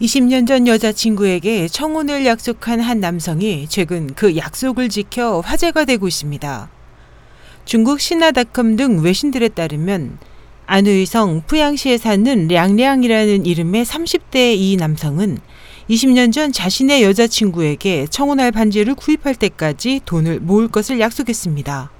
20년 전 여자친구에게 청혼을 약속한 한 남성이 최근 그 약속을 지켜 화제가 되고 있습니다. 중국 신화닷컴 등 외신들에 따르면 안의성 푸양시에 사는 량량이라는 이름의 30대 이 남성은 20년 전 자신의 여자친구에게 청혼할 반지를 구입할 때까지 돈을 모을 것을 약속했습니다.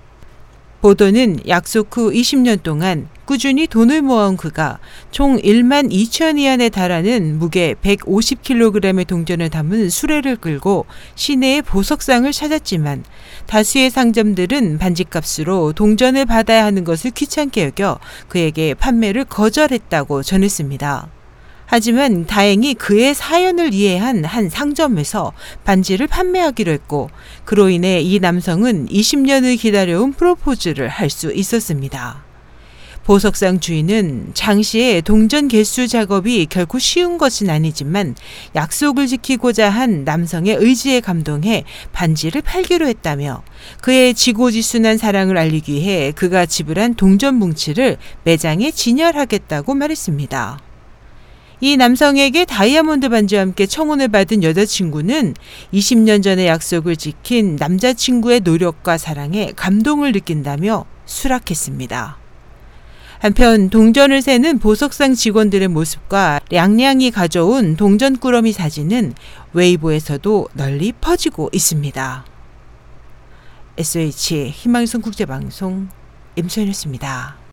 보도는 약속 후 20년 동안 꾸준히 돈을 모아온 그가 총 1만 2천 위안에 달하는 무게 150kg의 동전을 담은 수레를 끌고 시내의 보석상을 찾았지만 다수의 상점들은 반지값으로 동전을 받아야 하는 것을 귀찮게 여겨 그에게 판매를 거절했다고 전했습니다. 하지만 다행히 그의 사연을 이해한 한 상점에서 반지를 판매하기로 했고 그로 인해 이 남성은 20년을 기다려온 프로포즈를 할 수 있었습니다. 보석상 주인은 장시의 동전 개수 작업이 결코 쉬운 것은 아니지만 약속을 지키고자 한 남성의 의지에 감동해 반지를 팔기로 했다며 그의 지고지순한 사랑을 알리기 위해 그가 지불한 동전 뭉치를 매장에 진열하겠다고 말했습니다. 이 남성에게 다이아몬드 반지와 함께 청혼을 받은 여자친구는 20년 전의 약속을 지킨 남자친구의 노력과 사랑에 감동을 느낀다며 수락했습니다. 한편 동전을 세는 보석상 직원들의 모습과 량량이 가져온 동전 꾸러미 사진은 웨이보에서도 널리 퍼지고 있습니다. SH 희망성 국제방송 임소연이었습니다.